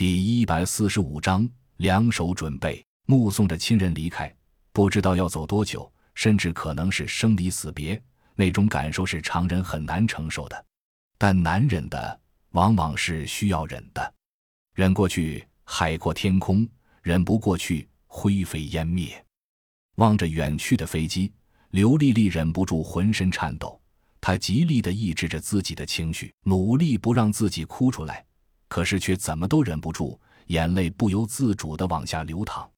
第一百四十五章，两手准备，目送着亲人离开，不知道要走多久，甚至可能是生离死别，那种感受是常人很难承受的。但难忍的，往往是需要忍的。忍过去，海阔天空；忍不过去，灰飞烟灭。望着远去的飞机，刘丽丽忍不住浑身颤抖。她极力地抑制着自己的情绪，努力不让自己哭出来。可是却怎么都忍不住，眼泪不由自主地往下流淌。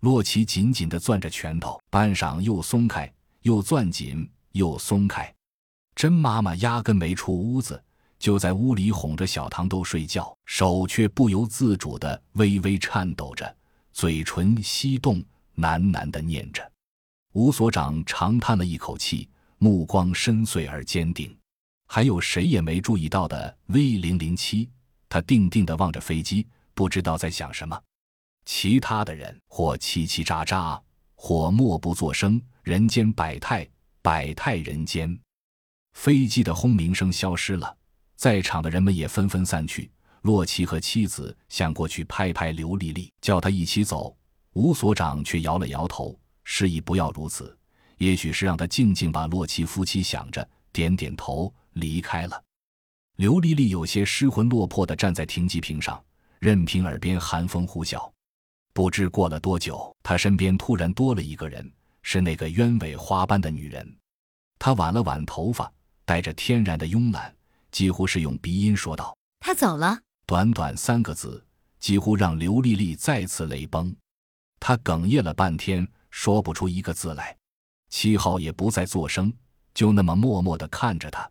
洛奇紧紧地攥着拳头，半晌又松开，又攥紧，又松开。甄妈妈压根没出屋子，就在屋里哄着小糖豆睡觉，手却不由自主地微微颤抖着，嘴唇翕动，喃喃地念着。吴所长长叹了一口气，目光深邃而坚定。还有谁也没注意到的 V 零零七。他定定地望着飞机，不知道在想什么。其他的人或叽叽喳喳，或默不作声。人间百态，百态人间。飞机的轰鸣声消失了，在场的人们也纷纷散去。洛奇和妻子想过去拍拍刘丽丽，叫她一起走。吴所长却摇了摇头，示意不要如此。也许是让他静静把洛奇夫妻想着，点点头离开了。刘丽丽有些失魂落魄地站在停机坪上，任凭耳边寒风呼啸。不知过了多久，她身边突然多了一个人，是那个鸢尾花般的女人。她挽了挽头发，带着天然的慵懒，几乎是用鼻音说道：“她走了。”短短三个字，几乎让刘丽丽再次泪崩。她哽咽了半天，说不出一个字来。七号也不再作声，就那么默默地看着她。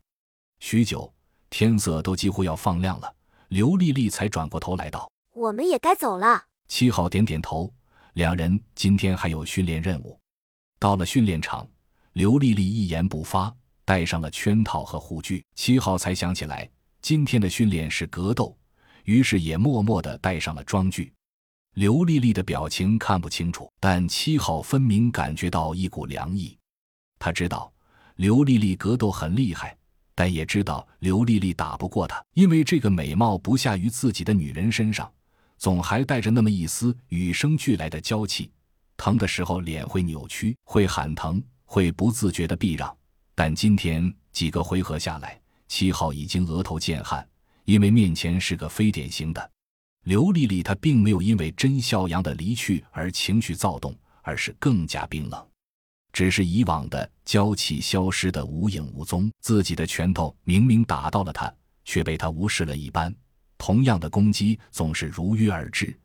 许久。天色都几乎要放亮了，刘丽丽才转过头来道：“我们也该走了。”七号点点头。两人今天还有训练任务。到了训练场，刘丽丽一言不发，戴上了圈套和护具。七号才想起来今天的训练是格斗，于是也默默地戴上了装具。刘丽丽的表情看不清楚，但七号分明感觉到一股凉意。他知道刘丽丽格斗很厉害。但也知道刘丽丽打不过他，因为这个美貌不下于自己的女人身上，总还带着那么一丝与生俱来的娇气。疼的时候脸会扭曲，会喊疼，会不自觉的避让。但今天几个回合下来，七号已经额头见汗，因为面前是个非典型的刘丽丽。她并没有因为甄孝阳的离去而情绪躁动，而是更加冰冷。只是以往的娇气消失的无影无踪，自己的拳头明明打到了他，却被他无视了一般。同样的攻击总是如约而至，